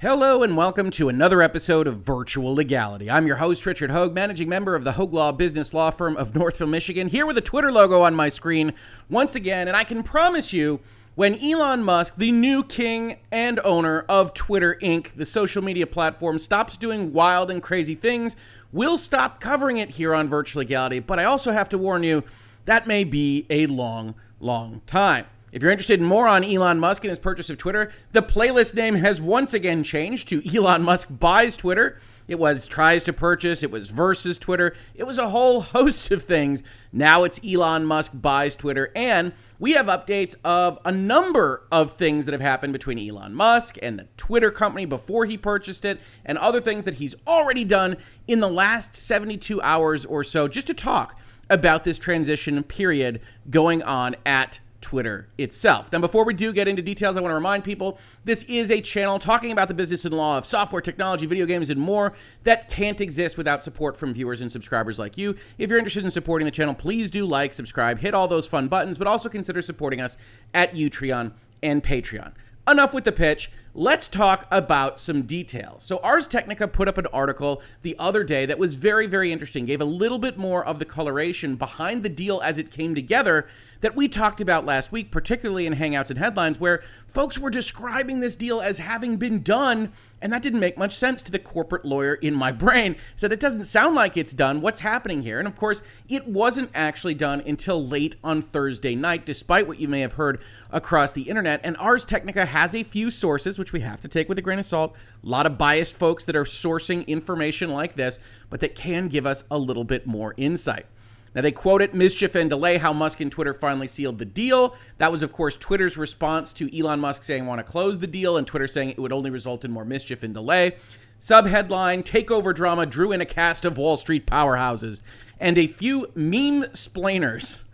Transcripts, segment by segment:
Hello and welcome to another episode of Virtual Legality. I'm your host, Richard Hoeg, managing member of the Hoeg Law Business Law Firm of Northville, Michigan, here with a Twitter logo on my screen once again. And I can promise you, when Elon Musk, the new king and owner of Twitter Inc., the social media platform, stops doing wild and crazy things, we'll stop covering it here on Virtual Legality. But I also have to warn you, that may be a long, long time. If you're interested in more on Elon Musk and his purchase of Twitter, the playlist name has once again changed to Elon Musk buys Twitter. It was tries to purchase, it was versus Twitter, it was a whole host of things. Now it's Elon Musk buys Twitter, and we have updates of a number of things that have happened between Elon Musk and the Twitter company before he purchased it, and other things that he's already done in the last 72 hours or so, just to talk about this transition period going on at Twitter itself. Now, before we do get into details, I want to remind people this is a channel talking about the business and law of software, technology, video games, and more that can't exist without support from viewers and subscribers like you. If you're interested in supporting the channel, please do like, subscribe, hit all those fun buttons, but also consider supporting us at Utreon and Patreon. Enough with the pitch. Let's talk about some details. So, Ars Technica put up an article the other day that was very, very interesting, gave a little bit more of the coloration behind the deal as it came together that we talked about last week, particularly in Hangouts and Headlines, where folks were describing this deal as having been done, and that didn't make much sense to the corporate lawyer in my brain. Said it doesn't sound like it's done. What's happening here? And of course, it wasn't actually done until late on Thursday night, despite what you may have heard across the internet. And Ars Technica has a few sources, which we have to take with a grain of salt. A lot of biased folks that are sourcing information like this, but that can give us a little bit more insight. Now, they quote it mischief and delay how Musk and Twitter finally sealed the deal. That was, of course, Twitter's response to Elon Musk saying, want to close the deal, and Twitter saying it would only result in more mischief and delay. Subheadline Takeover drama drew in a cast of Wall Street powerhouses and a few meme splainers,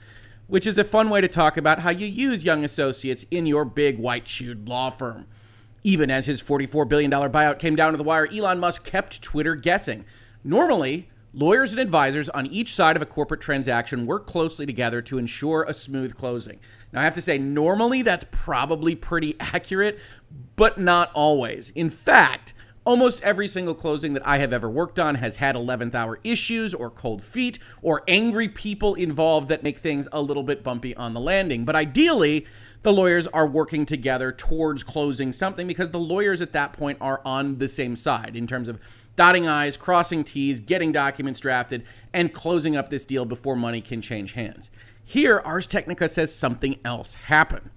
which is a fun way to talk about how you use young associates in your big white shoed law firm. Even as his $44 billion buyout came down to the wire, Elon Musk kept Twitter guessing. Normally, Lawyers and advisors on each side of a corporate transaction work closely together to ensure a smooth closing. Now, I have to say, normally that's probably pretty accurate, but not always. In fact, almost every single closing that I have ever worked on has had 11th hour issues or cold feet or angry people involved that make things a little bit bumpy on the landing. But ideally, the lawyers are working together towards closing something because the lawyers at that point are on the same side in terms of dotting I's, crossing T's, getting documents drafted, and closing up this deal before money can change hands. Here, Ars Technica says something else happened.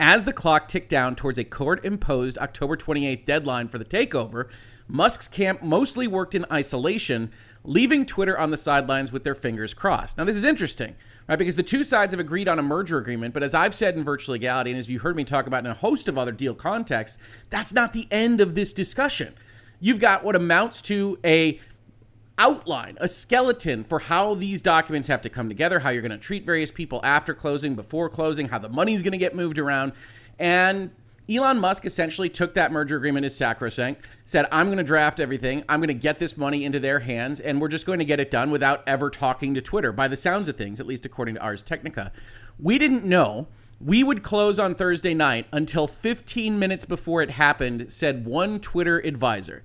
As the clock ticked down towards a court imposed October 28th deadline for the takeover, Musk's camp mostly worked in isolation, leaving Twitter on the sidelines with their fingers crossed. Now, this is interesting, right? Because the two sides have agreed on a merger agreement, but as I've said in Virtual Legality, and as you heard me talk about in a host of other deal contexts, that's not the end of this discussion you've got what amounts to a outline, a skeleton for how these documents have to come together, how you're going to treat various people after closing, before closing, how the money's going to get moved around. And Elon Musk essentially took that merger agreement as sacrosanct, said, I'm going to draft everything. I'm going to get this money into their hands, and we're just going to get it done without ever talking to Twitter, by the sounds of things, at least according to Ars Technica. We didn't know. We would close on Thursday night until 15 minutes before it happened, said one Twitter advisor.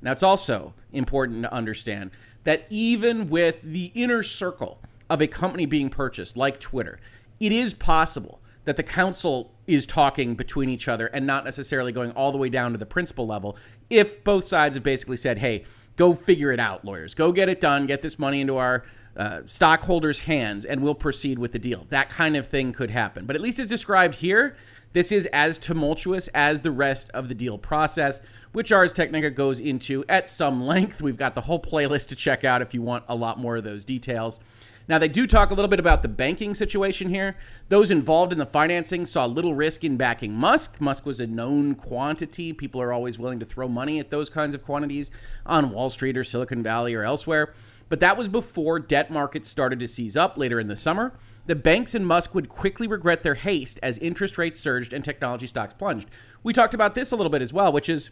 Now, it's also important to understand that even with the inner circle of a company being purchased, like Twitter, it is possible that the counsel is talking between each other and not necessarily going all the way down to the principal level if both sides have basically said, hey, go figure it out, lawyers. Go get it done, get this money into our uh, stockholders' hands, and we'll proceed with the deal. That kind of thing could happen. But at least as described here, this is as tumultuous as the rest of the deal process which Ars Technica goes into at some length. We've got the whole playlist to check out if you want a lot more of those details. Now, they do talk a little bit about the banking situation here. Those involved in the financing saw little risk in backing Musk. Musk was a known quantity. People are always willing to throw money at those kinds of quantities on Wall Street or Silicon Valley or elsewhere. But that was before debt markets started to seize up later in the summer. The banks and Musk would quickly regret their haste as interest rates surged and technology stocks plunged. We talked about this a little bit as well, which is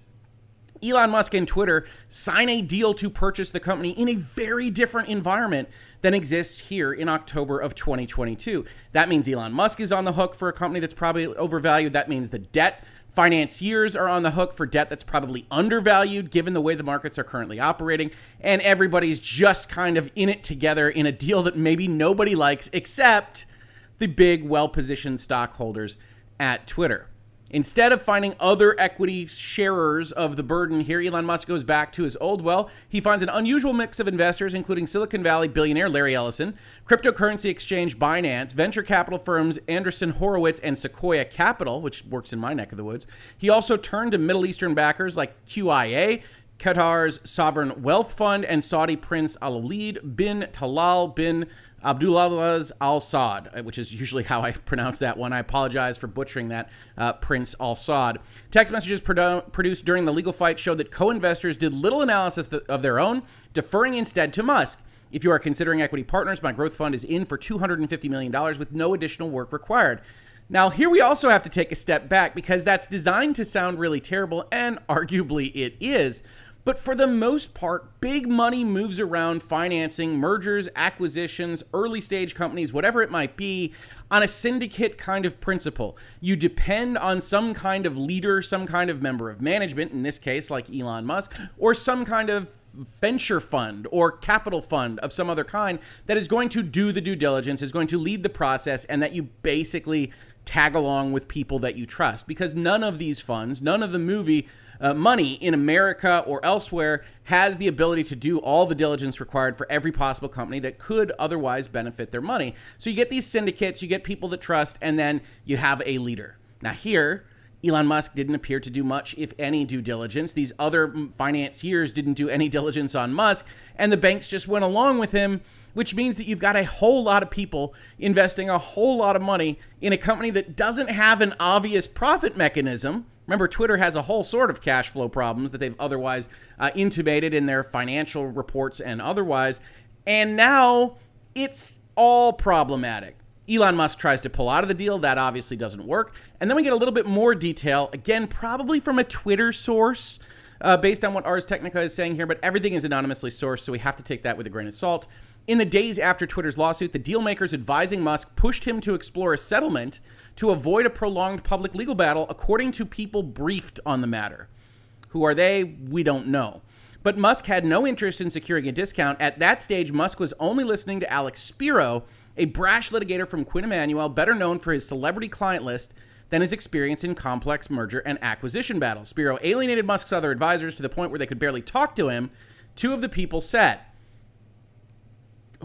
Elon Musk and Twitter sign a deal to purchase the company in a very different environment than exists here in October of 2022. That means Elon Musk is on the hook for a company that's probably overvalued. That means the debt Financiers are on the hook for debt that's probably undervalued given the way the markets are currently operating. And everybody's just kind of in it together in a deal that maybe nobody likes except the big, well positioned stockholders at Twitter. Instead of finding other equity sharers of the burden here, Elon Musk goes back to his old well. He finds an unusual mix of investors, including Silicon Valley billionaire Larry Ellison, cryptocurrency exchange Binance, venture capital firms Andreessen Horowitz and Sequoia Capital, which works in my neck of the woods. He also turned to Middle Eastern backers like QIA, Qatar's sovereign wealth fund, and Saudi Prince Al Walid bin Talal bin Abdulaziz Al Saud, uh, which is usually how I pronounce that one. I apologize for butchering that, uh, Prince Al Saud. Text messages produ- produced during the legal fight showed that co investors did little analysis th- of their own, deferring instead to Musk. If you are considering equity partners, my growth fund is in for $250 million with no additional work required. Now, here we also have to take a step back because that's designed to sound really terrible, and arguably it is. But for the most part, big money moves around financing, mergers, acquisitions, early stage companies, whatever it might be, on a syndicate kind of principle. You depend on some kind of leader, some kind of member of management, in this case, like Elon Musk, or some kind of venture fund or capital fund of some other kind that is going to do the due diligence, is going to lead the process, and that you basically tag along with people that you trust. Because none of these funds, none of the movie uh, money in America or elsewhere has the ability to do all the diligence required for every possible company that could otherwise benefit their money. So you get these syndicates, you get people that trust, and then you have a leader. Now, here, Elon Musk didn't appear to do much, if any, due diligence. These other financiers didn't do any diligence on Musk, and the banks just went along with him, which means that you've got a whole lot of people investing a whole lot of money in a company that doesn't have an obvious profit mechanism Remember, Twitter has a whole sort of cash flow problems that they've otherwise uh, intimated in their financial reports and otherwise. And now it's all problematic. Elon Musk tries to pull out of the deal. That obviously doesn't work. And then we get a little bit more detail, again, probably from a Twitter source, uh, based on what Ars Technica is saying here, but everything is anonymously sourced, so we have to take that with a grain of salt. In the days after Twitter's lawsuit, the dealmakers advising Musk pushed him to explore a settlement to avoid a prolonged public legal battle, according to people briefed on the matter. Who are they? We don't know. But Musk had no interest in securing a discount. At that stage, Musk was only listening to Alex Spiro, a brash litigator from Quinn Emanuel, better known for his celebrity client list than his experience in complex merger and acquisition battles. Spiro alienated Musk's other advisors to the point where they could barely talk to him. Two of the people said,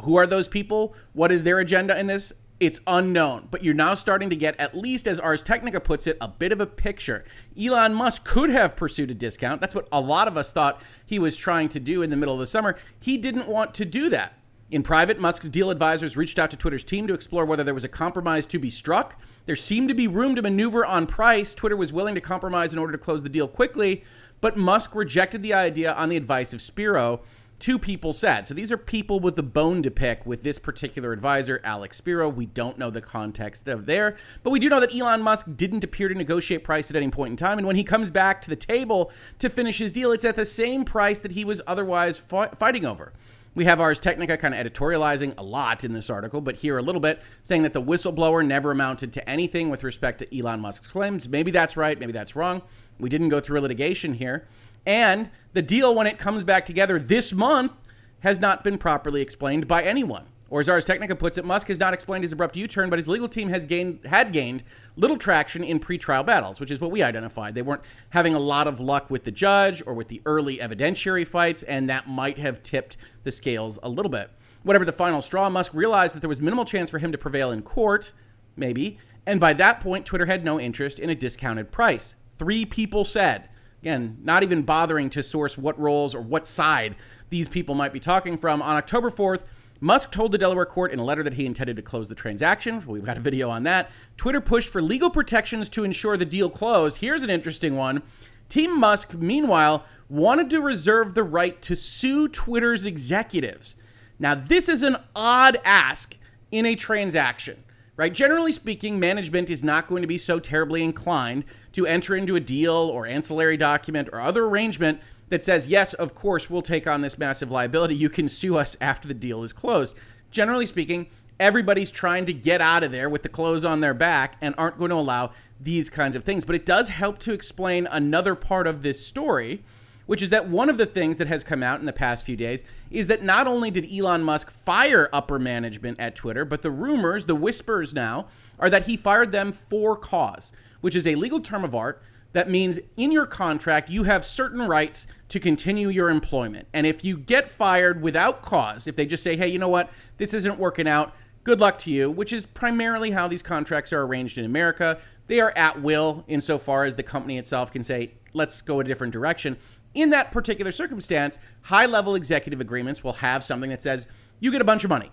who are those people? What is their agenda in this? It's unknown, but you're now starting to get, at least as Ars Technica puts it, a bit of a picture. Elon Musk could have pursued a discount. That's what a lot of us thought he was trying to do in the middle of the summer. He didn't want to do that. In private, Musk's deal advisors reached out to Twitter's team to explore whether there was a compromise to be struck. There seemed to be room to maneuver on price. Twitter was willing to compromise in order to close the deal quickly, but Musk rejected the idea on the advice of Spiro two people said. So these are people with the bone to pick with this particular advisor, Alex Spiro. We don't know the context of there, but we do know that Elon Musk didn't appear to negotiate price at any point in time. And when he comes back to the table to finish his deal, it's at the same price that he was otherwise fighting over. We have Ars Technica kind of editorializing a lot in this article, but here a little bit saying that the whistleblower never amounted to anything with respect to Elon Musk's claims. Maybe that's right, maybe that's wrong. We didn't go through a litigation here. And the deal, when it comes back together this month, has not been properly explained by anyone. Or as Ars Technica puts it, Musk has not explained his abrupt U-turn, but his legal team has gained had gained little traction in pretrial battles, which is what we identified. They weren't having a lot of luck with the judge or with the early evidentiary fights, and that might have tipped the scales a little bit. Whatever the final straw, Musk realized that there was minimal chance for him to prevail in court, maybe, and by that point, Twitter had no interest in a discounted price. Three people said Again, not even bothering to source what roles or what side these people might be talking from. On October 4th, Musk told the Delaware court in a letter that he intended to close the transaction. We've got a video on that. Twitter pushed for legal protections to ensure the deal closed. Here's an interesting one. Team Musk, meanwhile, wanted to reserve the right to sue Twitter's executives. Now, this is an odd ask in a transaction right? Generally speaking, management is not going to be so terribly inclined to enter into a deal or ancillary document or other arrangement that says, yes, of course, we'll take on this massive liability. You can sue us after the deal is closed. Generally speaking, everybody's trying to get out of there with the clothes on their back and aren't going to allow these kinds of things. But it does help to explain another part of this story, which is that one of the things that has come out in the past few days is that not only did Elon Musk fire upper management at Twitter, but the rumors, the whispers now, are that he fired them for cause, which is a legal term of art that means in your contract you have certain rights to continue your employment. And if you get fired without cause, if they just say, hey, you know what, this isn't working out, good luck to you, which is primarily how these contracts are arranged in America. They are at will insofar as the company itself can say, let's go a different direction. In that particular circumstance, high level executive agreements will have something that says, you get a bunch of money.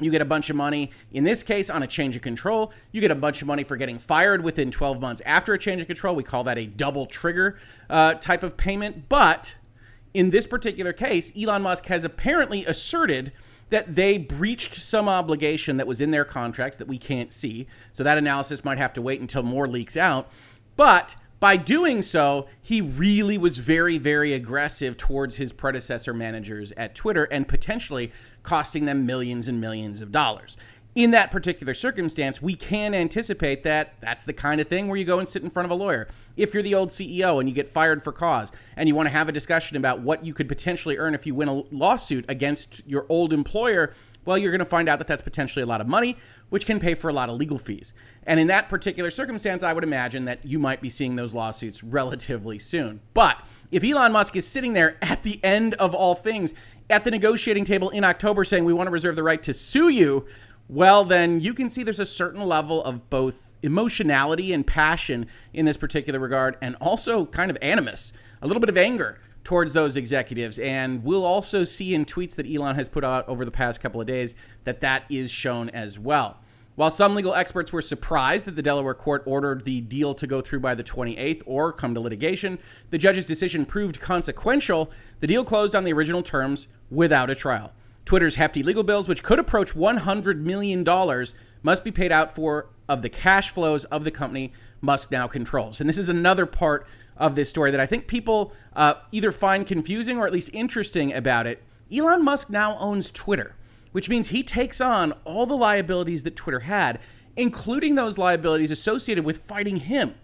You get a bunch of money, in this case, on a change of control. You get a bunch of money for getting fired within 12 months after a change of control. We call that a double trigger uh, type of payment. But in this particular case, Elon Musk has apparently asserted that they breached some obligation that was in their contracts that we can't see. So that analysis might have to wait until more leaks out. But by doing so, he really was very, very aggressive towards his predecessor managers at Twitter and potentially costing them millions and millions of dollars. In that particular circumstance, we can anticipate that that's the kind of thing where you go and sit in front of a lawyer. If you're the old CEO and you get fired for cause and you want to have a discussion about what you could potentially earn if you win a lawsuit against your old employer, well, you're going to find out that that's potentially a lot of money, which can pay for a lot of legal fees. And in that particular circumstance, I would imagine that you might be seeing those lawsuits relatively soon. But if Elon Musk is sitting there at the end of all things at the negotiating table in October saying we want to reserve the right to sue you, well, then you can see there's a certain level of both emotionality and passion in this particular regard, and also kind of animus, a little bit of anger towards those executives. And we'll also see in tweets that Elon has put out over the past couple of days that that is shown as well. While some legal experts were surprised that the Delaware court ordered the deal to go through by the 28th or come to litigation, the judge's decision proved consequential. The deal closed on the original terms without a trial. Twitter's hefty legal bills, which could approach $100 million, must be paid out for of the cash flows of the company Musk now controls. And this is another part of this story that I think people uh, either find confusing or at least interesting about it. Elon Musk now owns Twitter which means he takes on all the liabilities that Twitter had, including those liabilities associated with fighting him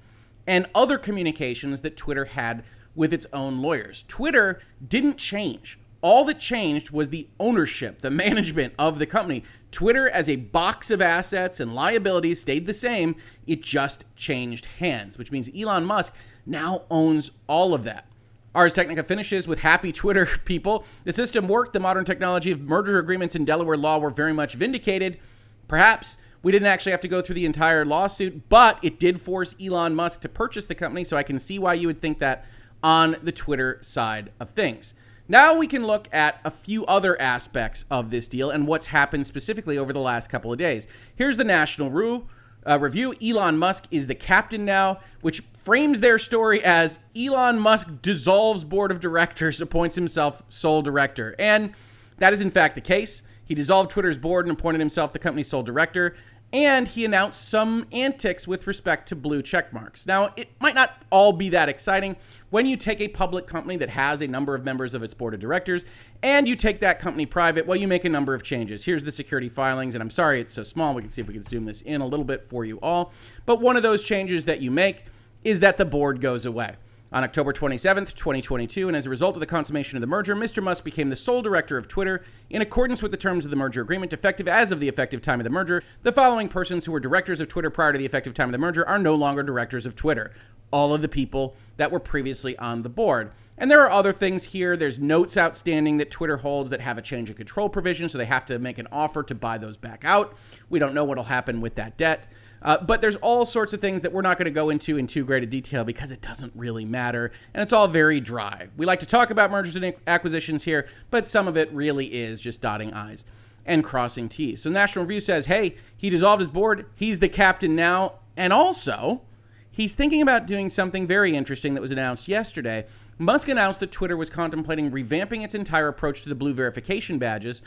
and other communications that Twitter had with its own lawyers. Twitter didn't change. All that changed was the ownership, the management of the company. Twitter, as a box of assets and liabilities, stayed the same. It just changed hands, which means Elon Musk now owns all of that. Ars Technica finishes with happy Twitter people. The system worked. The modern technology of merger agreements in Delaware law were very much vindicated. Perhaps we didn't actually have to go through the entire lawsuit, but it did force Elon Musk to purchase the company. So I can see why you would think that on the Twitter side of things. Now we can look at a few other aspects of this deal and what's happened specifically over the last couple of days. Here's the national rule uh, review. Elon Musk is the captain now, which frames their story as Elon Musk dissolves board of directors, appoints himself sole director. And that is in fact the case. He dissolved Twitter's board and appointed himself the company's sole director. And he announced some antics with respect to blue check marks. Now, it might not all be that exciting. When you take a public company that has a number of members of its board of directors and you take that company private, well, you make a number of changes. Here's the security filings, and I'm sorry it's so small. We can see if we can zoom this in a little bit for you all. But one of those changes that you make is that the board goes away. On October 27th, 2022, and as a result of the consummation of the merger, Mr. Musk became the sole director of Twitter in accordance with the terms of the merger agreement, effective as of the effective time of the merger. The following persons who were directors of Twitter prior to the effective time of the merger are no longer directors of Twitter. All of the people that were previously on the board. And there are other things here. There's notes outstanding that Twitter holds that have a change of control provision, so they have to make an offer to buy those back out. We don't know what'll happen with that debt. Uh, but there's all sorts of things that we're not going to go into in too great a detail because it doesn't really matter. And it's all very dry. We like to talk about mergers and acquisitions here, but some of it really is just dotting I's and crossing T's. So National Review says, hey, he dissolved his board. He's the captain now. And also, he's thinking about doing something very interesting that was announced yesterday. Musk announced that Twitter was contemplating revamping its entire approach to the blue verification badges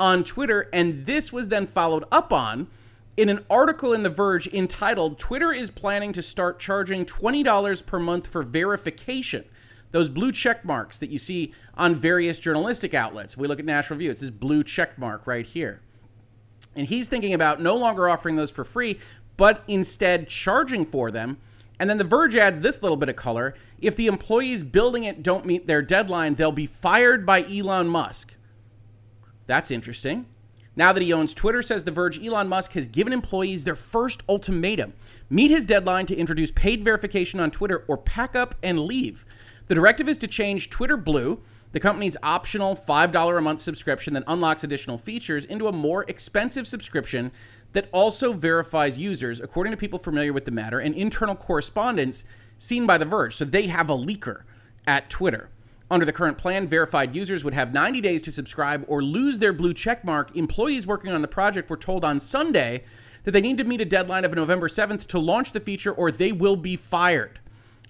on Twitter. And this was then followed up on in an article in The Verge entitled Twitter is planning to start charging $20 per month for verification. Those blue check marks that you see on various journalistic outlets. We look at National Review, it's this blue check mark right here. And he's thinking about no longer offering those for free, but instead charging for them. And then The Verge adds this little bit of color. If the employees building it don't meet their deadline, they'll be fired by Elon Musk. That's interesting. Now that he owns Twitter, says The Verge, Elon Musk has given employees their first ultimatum meet his deadline to introduce paid verification on Twitter or pack up and leave. The directive is to change Twitter Blue, the company's optional $5 a month subscription that unlocks additional features, into a more expensive subscription that also verifies users, according to people familiar with the matter, and internal correspondence seen by The Verge. So they have a leaker at Twitter. Under the current plan, verified users would have 90 days to subscribe or lose their blue checkmark. Employees working on the project were told on Sunday that they need to meet a deadline of November 7th to launch the feature or they will be fired.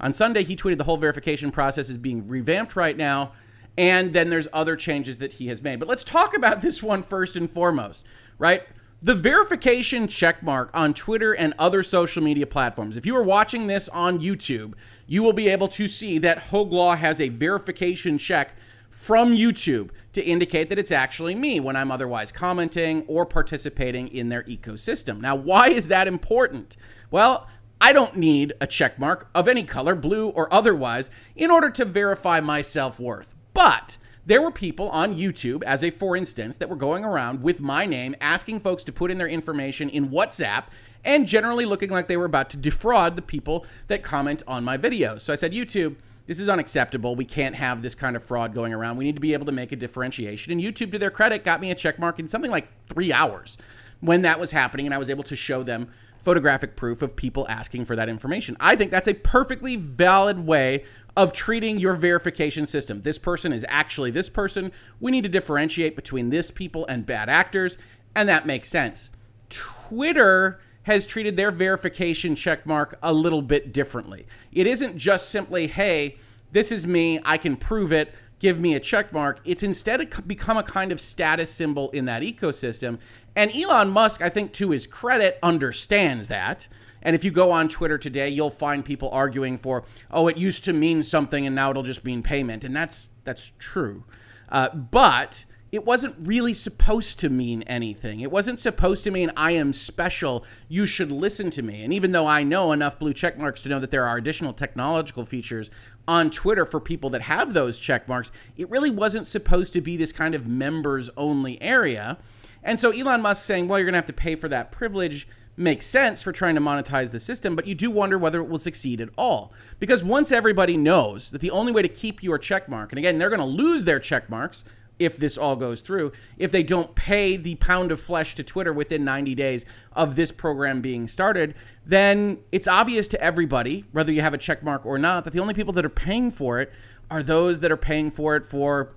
On Sunday, he tweeted the whole verification process is being revamped right now, and then there's other changes that he has made. But let's talk about this one first and foremost, right? The verification checkmark on Twitter and other social media platforms. If you are watching this on YouTube, you will be able to see that Hoeg Law has a verification check from YouTube to indicate that it's actually me when I'm otherwise commenting or participating in their ecosystem. Now, why is that important? Well, I don't need a checkmark of any color, blue or otherwise, in order to verify my self worth. But there were people on YouTube, as a for instance, that were going around with my name asking folks to put in their information in WhatsApp and generally looking like they were about to defraud the people that comment on my videos. So I said, YouTube, this is unacceptable. We can't have this kind of fraud going around. We need to be able to make a differentiation. And YouTube, to their credit, got me a check mark in something like three hours when that was happening, and I was able to show them photographic proof of people asking for that information. I think that's a perfectly valid way of treating your verification system. This person is actually this person. We need to differentiate between this people and bad actors, and that makes sense. Twitter has treated their verification checkmark a little bit differently. It isn't just simply, hey, this is me, I can prove it, give me a checkmark. It's instead become a kind of status symbol in that ecosystem. And Elon Musk, I think to his credit, understands that. And if you go on Twitter today, you'll find people arguing for, oh, it used to mean something and now it'll just mean payment. And that's that's true. Uh, but it wasn't really supposed to mean anything. It wasn't supposed to mean I am special. You should listen to me. And even though I know enough blue check marks to know that there are additional technological features on Twitter for people that have those check marks, it really wasn't supposed to be this kind of members only area. And so Elon Musk saying, well, you're going to have to pay for that privilege makes sense for trying to monetize the system, but you do wonder whether it will succeed at all. Because once everybody knows that the only way to keep your check mark, and again, they're going to lose their check marks if this all goes through, if they don't pay the pound of flesh to Twitter within 90 days of this program being started, then it's obvious to everybody, whether you have a check mark or not, that the only people that are paying for it are those that are paying for it for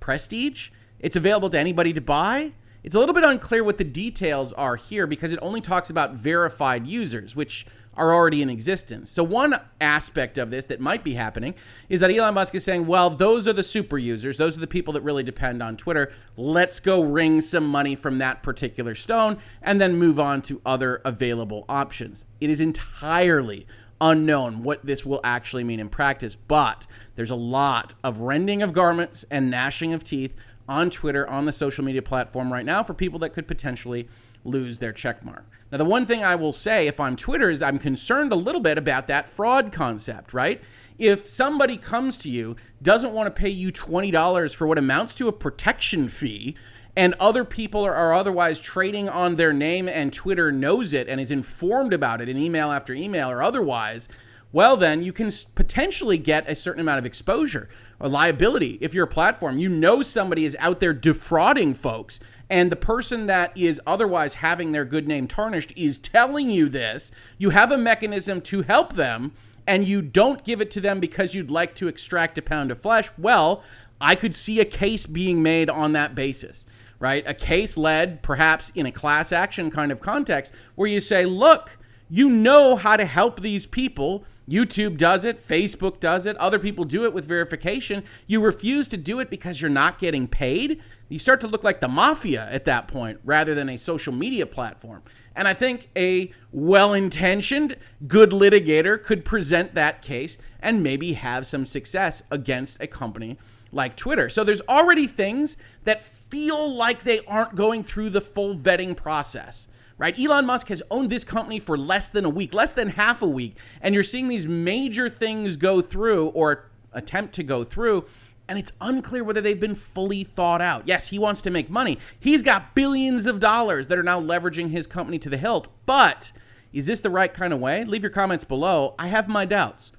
prestige. It's available to anybody to buy. It's a little bit unclear what the details are here because it only talks about verified users, which are already in existence. So, one aspect of this that might be happening is that Elon Musk is saying, well, those are the super users. Those are the people that really depend on Twitter. Let's go wring some money from that particular stone and then move on to other available options. It is entirely unknown what this will actually mean in practice, but there's a lot of rending of garments and gnashing of teeth on Twitter, on the social media platform right now for people that could potentially lose their check mark. Now, the one thing I will say if I'm Twitter is I'm concerned a little bit about that fraud concept, right? If somebody comes to you, doesn't want to pay you $20 for what amounts to a protection fee, and other people are, are, otherwise trading on their name and Twitter knows it and is informed about it in email after email or otherwise, well, then you can potentially get a certain amount of exposure or liability. If you're a platform, you know somebody is out there defrauding folks and the person that is otherwise having their good name tarnished is telling you this, you have a mechanism to help them, and you don't give it to them because you'd like to extract a pound of flesh, well, I could see a case being made on that basis, right? A case led perhaps in a class action kind of context where you say, look, you know how to help these people. YouTube does it, Facebook does it, other people do it with verification. You refuse to do it because you're not getting paid you start to look like the mafia at that point rather than a social media platform. And I think a well intentioned, good litigator could present that case and maybe have some success against a company like Twitter. So there's already things that feel like they aren't going through the full vetting process right? Elon Musk has owned this company for less than a week, less than half a week, and you're seeing these major things go through or attempt to go through. And it's unclear whether they've been fully thought out. Yes, he wants to make money. He's got billions of dollars that are now leveraging his company to the hilt. But is this the right kind of way? Leave your comments below. I have my doubts.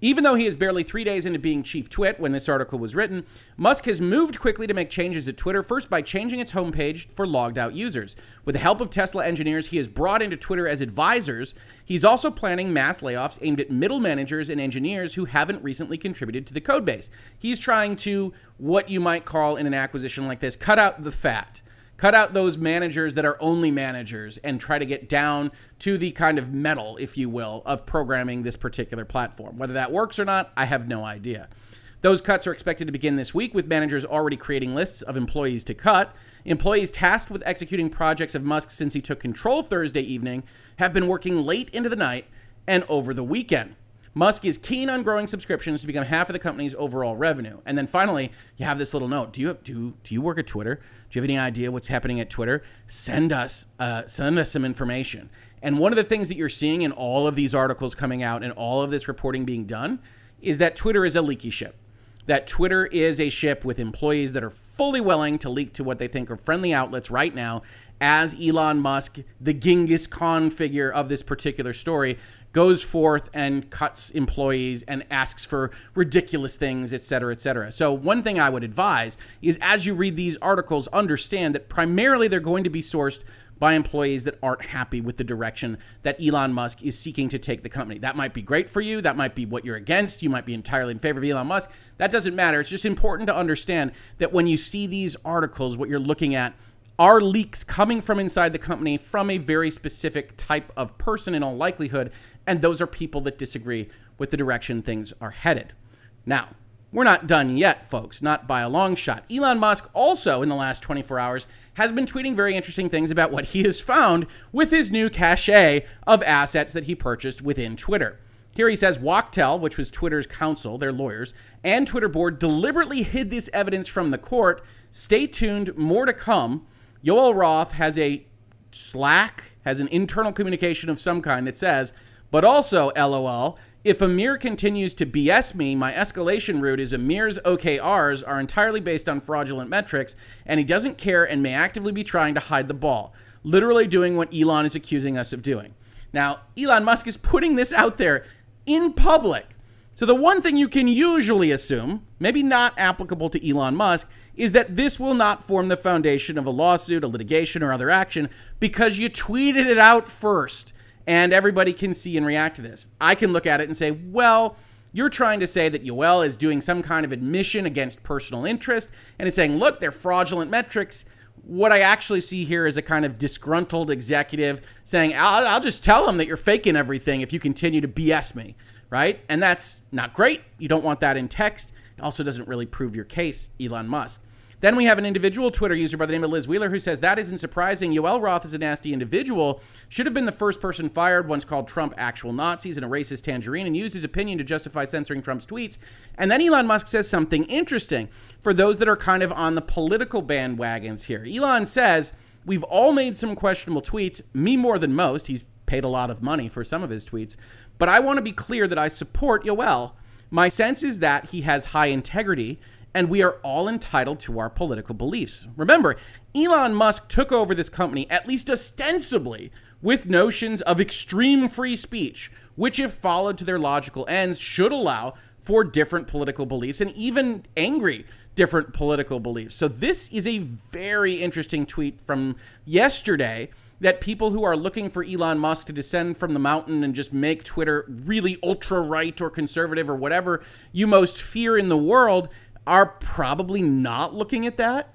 Even though he is barely three days into being chief twit when this article was written, Musk has moved quickly to make changes at Twitter, first by changing its homepage for logged out users. With the help of Tesla engineers he has brought into Twitter as advisors, he's also planning mass layoffs aimed at middle managers and engineers who haven't recently contributed to the codebase. He's trying to, what you might call in an acquisition like this, cut out the fat cut out those managers that are only managers and try to get down to the kind of metal, if you will, of programming this particular platform. Whether that works or not, I have no idea. Those cuts are expected to begin this week, with managers already creating lists of employees to cut. Employees tasked with executing projects of Musk since he took control Thursday evening have been working late into the night and over the weekend. Musk is keen on growing subscriptions to become half of the company's overall revenue. And then finally, you have this little note: Do you do do you work at Twitter? Do you have any idea what's happening at Twitter? Send us uh, send us some information. And one of the things that you're seeing in all of these articles coming out and all of this reporting being done is that Twitter is a leaky ship. That Twitter is a ship with employees that are fully willing to leak to what they think are friendly outlets right now as Elon Musk, the Genghis Khan figure of this particular story, goes forth and cuts employees and asks for ridiculous things, et cetera, et cetera. So, one thing I would advise is as you read these articles, understand that primarily they're going to be sourced by employees that aren't happy with the direction that Elon Musk is seeking to take the company. That might be great for you. That might be what you're against. You might be entirely in favor of Elon Musk. That doesn't matter. It's just important to understand that when you see these articles, what you're looking at are leaks coming from inside the company from a very specific type of person in all likelihood and those are people that disagree with the direction things are headed. Now, we're not done yet, folks, not by a long shot. Elon Musk also, in the last 24 hours, has been tweeting very interesting things about what he has found with his new cache of assets that he purchased within Twitter. Here he says Wachtell, which was Twitter's counsel, their lawyers, and Twitter board deliberately hid this evidence from the court. Stay tuned, more to come. Yoel Roth has a Slack, has an internal communication of some kind that says but also, lol, if Amir continues to BS me, my escalation route is Amir's OKRs are entirely based on fraudulent metrics, and he doesn't care and may actively be trying to hide the ball, literally doing what Elon is accusing us of doing. Now, Elon Musk is putting this out there in public. So, the one thing you can usually assume, maybe not applicable to Elon Musk, is that this will not form the foundation of a lawsuit, a litigation, or other action because you tweeted it out first and everybody can see and react to this. I can look at it and say, well, you're trying to say that Yoel is doing some kind of admission against personal interest and is saying, look, they're fraudulent metrics. What I actually see here is a kind of disgruntled executive saying, I'll, I'll just tell them that you're faking everything if you continue to BS me, right? And that's not great. You don't want that in text. It also doesn't really prove your case, Elon Musk. Then we have an individual Twitter user by the name of Liz Wheeler who says that isn't surprising. Yoel Roth is a nasty individual. Should have been the first person fired. Once called Trump actual Nazis and a racist tangerine, and used his opinion to justify censoring Trump's tweets. And then Elon Musk says something interesting for those that are kind of on the political bandwagons here. Elon says we've all made some questionable tweets. Me more than most. He's paid a lot of money for some of his tweets. But I want to be clear that I support Yoel. My sense is that he has high integrity and we are all entitled to our political beliefs. Remember, Elon Musk took over this company, at least ostensibly, with notions of extreme free speech, which, if followed to their logical ends, should allow for different political beliefs and even angry different political beliefs. So, this is a very interesting tweet from yesterday that people who are looking for Elon Musk to descend from the mountain and just make Twitter really ultra right or conservative or whatever you most fear in the world are probably not looking at that.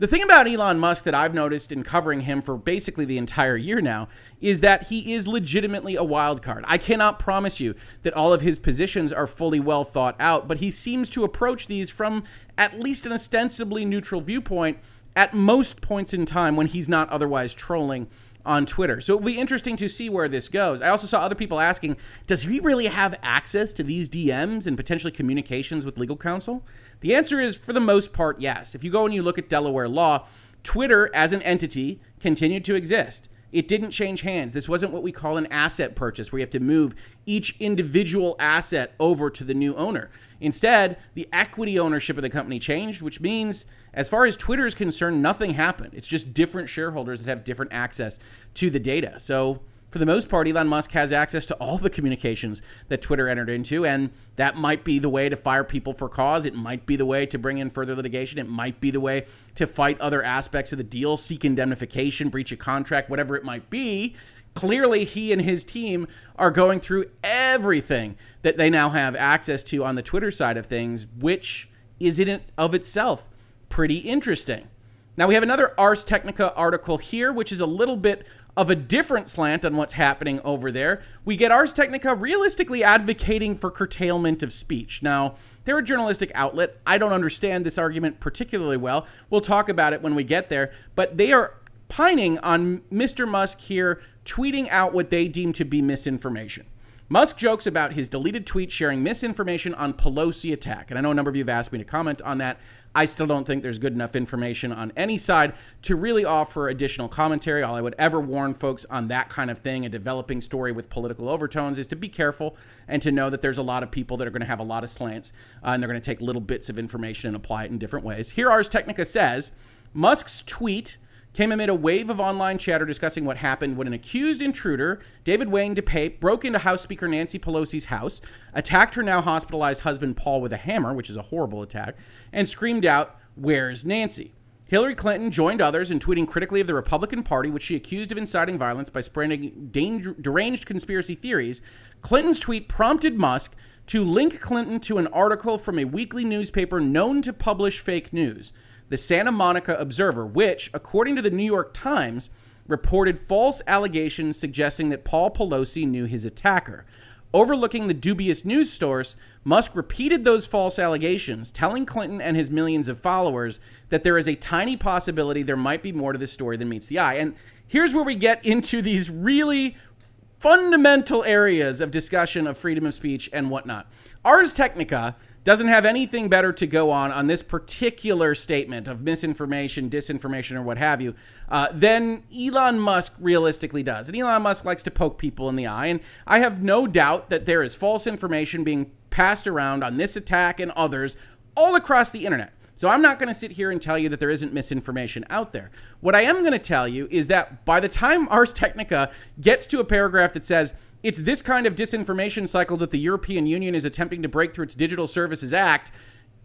The thing about Elon Musk that I've noticed in covering him for basically the entire year now is that he is legitimately a wild card. I cannot promise you that all of his positions are fully well thought out, but he seems to approach these from at least an ostensibly neutral viewpoint at most points in time when he's not otherwise trolling on Twitter. So it'll be interesting to see where this goes. I also saw other people asking, does he really have access to these DMs and potentially communications with legal counsel? The answer is, for the most part, yes. If you go and you look at Delaware law, Twitter as an entity continued to exist. It didn't change hands. This wasn't what we call an asset purchase, where you have to move each individual asset over to the new owner. Instead, the equity ownership of the company changed, which means, as far as Twitter is concerned, nothing happened. It's just different shareholders that have different access to the data. So, for the most part, Elon Musk has access to all the communications that Twitter entered into, and that might be the way to fire people for cause. It might be the way to bring in further litigation. It might be the way to fight other aspects of the deal, seek indemnification, breach of contract, whatever it might be. Clearly, he and his team are going through everything that they now have access to on the Twitter side of things, which is in of itself pretty interesting. Now, we have another Ars Technica article here, which is a little bit of a different slant on what's happening over there. We get Ars Technica realistically advocating for curtailment of speech. Now, they're a journalistic outlet. I don't understand this argument particularly well. We'll talk about it when we get there, but they are pining on Mr. Musk here tweeting out what they deem to be misinformation. Musk jokes about his deleted tweet sharing misinformation on Pelosi attack. And I know a number of you have asked me to comment on that. I still don't think there's good enough information on any side to really offer additional commentary. All I would ever warn folks on that kind of thing, a developing story with political overtones, is to be careful and to know that there's a lot of people that are going to have a lot of slants uh, and they're going to take little bits of information and apply it in different ways. Here, Ars Technica says Musk's tweet came amid a wave of online chatter discussing what happened when an accused intruder, David Wayne DePape, broke into House Speaker Nancy Pelosi's house, attacked her now hospitalized husband Paul with a hammer, which is a horrible attack, and screamed out, Where's Nancy? Hillary Clinton joined others in tweeting critically of the Republican Party, which she accused of inciting violence by spreading deranged conspiracy theories. Clinton's tweet prompted Musk to link Clinton to an article from a weekly newspaper known to publish fake news the Santa Monica Observer, which, according to the New York Times, reported false allegations suggesting that Paul Pelosi knew his attacker. Overlooking the dubious news source, Musk repeated those false allegations, telling Clinton and his millions of followers that there is a tiny possibility there might be more to this story than meets the eye. And here's where we get into these really fundamental areas of discussion of freedom of speech and whatnot. Ars Technica doesn't have anything better to go on on this particular statement of misinformation, disinformation, or what have you, uh, than Elon Musk realistically does. And Elon Musk likes to poke people in the eye. And I have no doubt that there is false information being passed around on this attack and others all across the internet. So I'm not going to sit here and tell you that there isn't misinformation out there. What I am going to tell you is that by the time Ars Technica gets to a paragraph that says, it's this kind of disinformation cycle that the European Union is attempting to break through its Digital Services Act.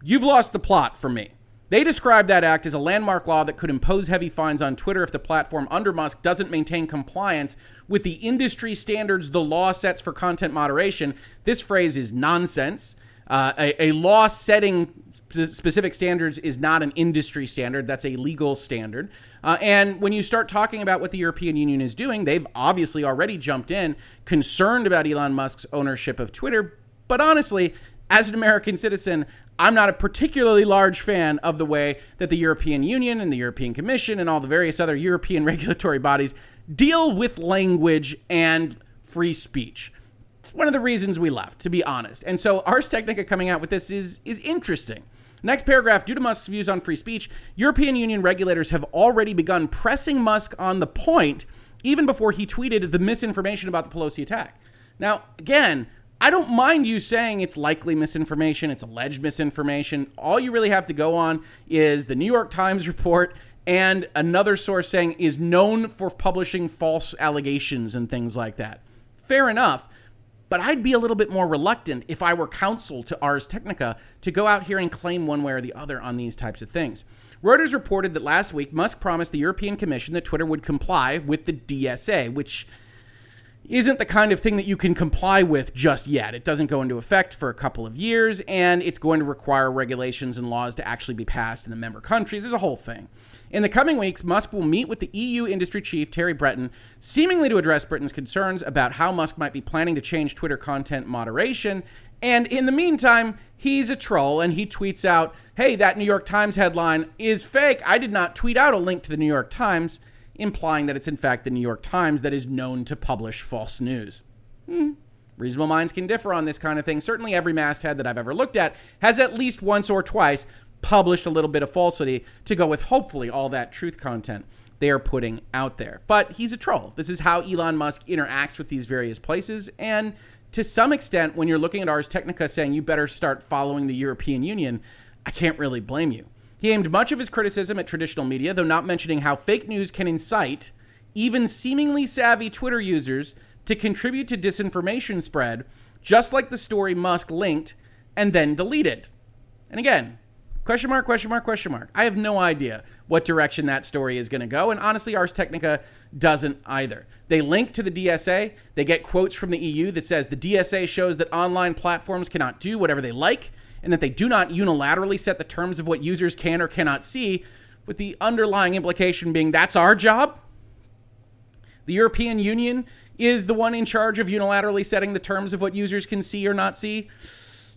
You've lost the plot for me. They describe that act as a landmark law that could impose heavy fines on Twitter if the platform under Musk doesn't maintain compliance with the industry standards the law sets for content moderation. This phrase is nonsense. Uh, a, a, law setting sp- specific standards is not an industry standard, that's a legal standard. Uh, and when you start talking about what the European Union is doing, they've obviously already jumped in, concerned about Elon Musk's ownership of Twitter. But honestly, as an American citizen, I'm not a particularly large fan of the way that the European Union and the European Commission and all the various other European regulatory bodies deal with language and free speech. It's one of the reasons we left, to be honest. And so Ars Technica coming out with this is is interesting. Next paragraph Due to Musk's views on free speech, European Union regulators have already begun pressing Musk on the point even before he tweeted the misinformation about the Pelosi attack. Now, again, I don't mind you saying it's likely misinformation, it's alleged misinformation. All you really have to go on is the New York Times report and another source saying is known for publishing false allegations and things like that. Fair enough. But I'd be a little bit more reluctant if I were counsel to Ars Technica to go out here and claim one way or the other on these types of things. Reuters reported that last week Musk promised the European Commission that Twitter would comply with the DSA, which isn't the kind of thing that you can comply with just yet. It doesn't go into effect for a couple of years, and it's going to require regulations and laws to actually be passed in the member countries. There's a whole thing. In the coming weeks, Musk will meet with the EU industry chief, Thierry Breton, seemingly to address Breton's concerns about how Musk might be planning to change Twitter content moderation. And in the meantime, he's a troll and he tweets out, hey, that New York Times headline is fake. I did not tweet out a link to the New York Times, implying that it's in fact the New York Times that is known to publish false news. Hmm. Reasonable minds can differ on this kind of thing. Certainly, every masthead that I've ever looked at has at least once or twice published a little bit of falsity to go with hopefully all that truth content. they are putting out there. But he's a troll. This is how Elon Musk interacts with these various places. And to some extent, when you're looking at Ars Technica saying you better start following the European Union, I can't really blame you. He aimed much of his criticism at traditional media, though not mentioning how fake news can incite even seemingly savvy Twitter users to contribute to disinformation spread, just like the story Musk linked and then deleted. And again, question mark, question mark, question mark. I have no idea what direction that story is going to go. And honestly, Ars Technica doesn't either. They link to the DSA. They get quotes from the EU that says the DSA shows that online platforms cannot do whatever they like and that they do not unilaterally set the terms of what users can or cannot see, with the underlying implication being that's our job. The European Union is the one in charge of unilaterally setting the terms of what users can see or not see.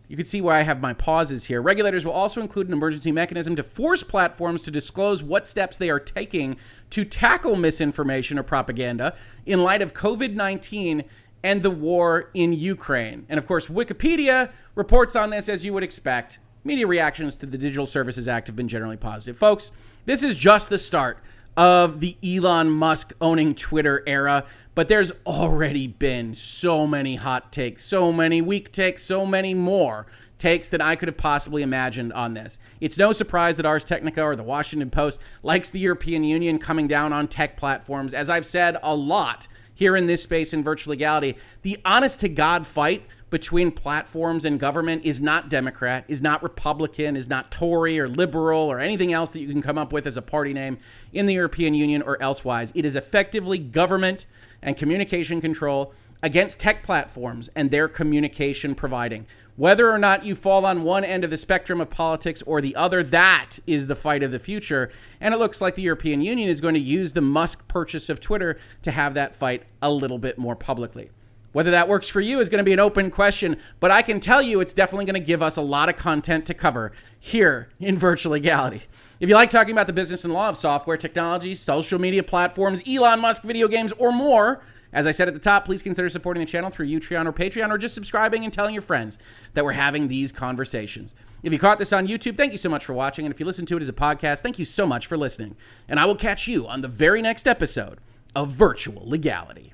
You can see why I have my pauses here. Regulators will also include an emergency mechanism to force platforms to disclose what steps they are taking to tackle misinformation or propaganda in light of COVID 19 and the war in Ukraine. And of course, Wikipedia reports on this as you would expect. Media reactions to the Digital Services Act have been generally positive. Folks, this is just the start of the Elon Musk owning Twitter era. But there's already been so many hot takes, so many weak takes, so many more takes that I could have possibly imagined on this. It's no surprise that Ars Technica or the Washington Post likes the European Union coming down on tech platforms. As I've said a lot here in this space in virtual legality, the honest to God fight between platforms and government is not Democrat, is not Republican, is not Tory or liberal or anything else that you can come up with as a party name in the European Union or elsewise. It is effectively government and communication control against tech platforms and their communication providing. Whether or not you fall on one end of the spectrum of politics or the other, that is the fight of the future. And it looks like the European Union is going to use the Musk purchase of Twitter to have that fight a little bit more publicly. Whether that works for you is going to be an open question, but I can tell you it's definitely going to give us a lot of content to cover here in Virtual Legality. If you like talking about the business and law of software, technology, social media platforms, Elon Musk video games, or more, as I said at the top, please consider supporting the channel through Utreon or Patreon, or just subscribing and telling your friends that we're having these conversations. If you caught this on YouTube, thank you so much for watching. And if you listen to it as a podcast, thank you so much for listening. And I will catch you on the very next episode of Virtual Legality.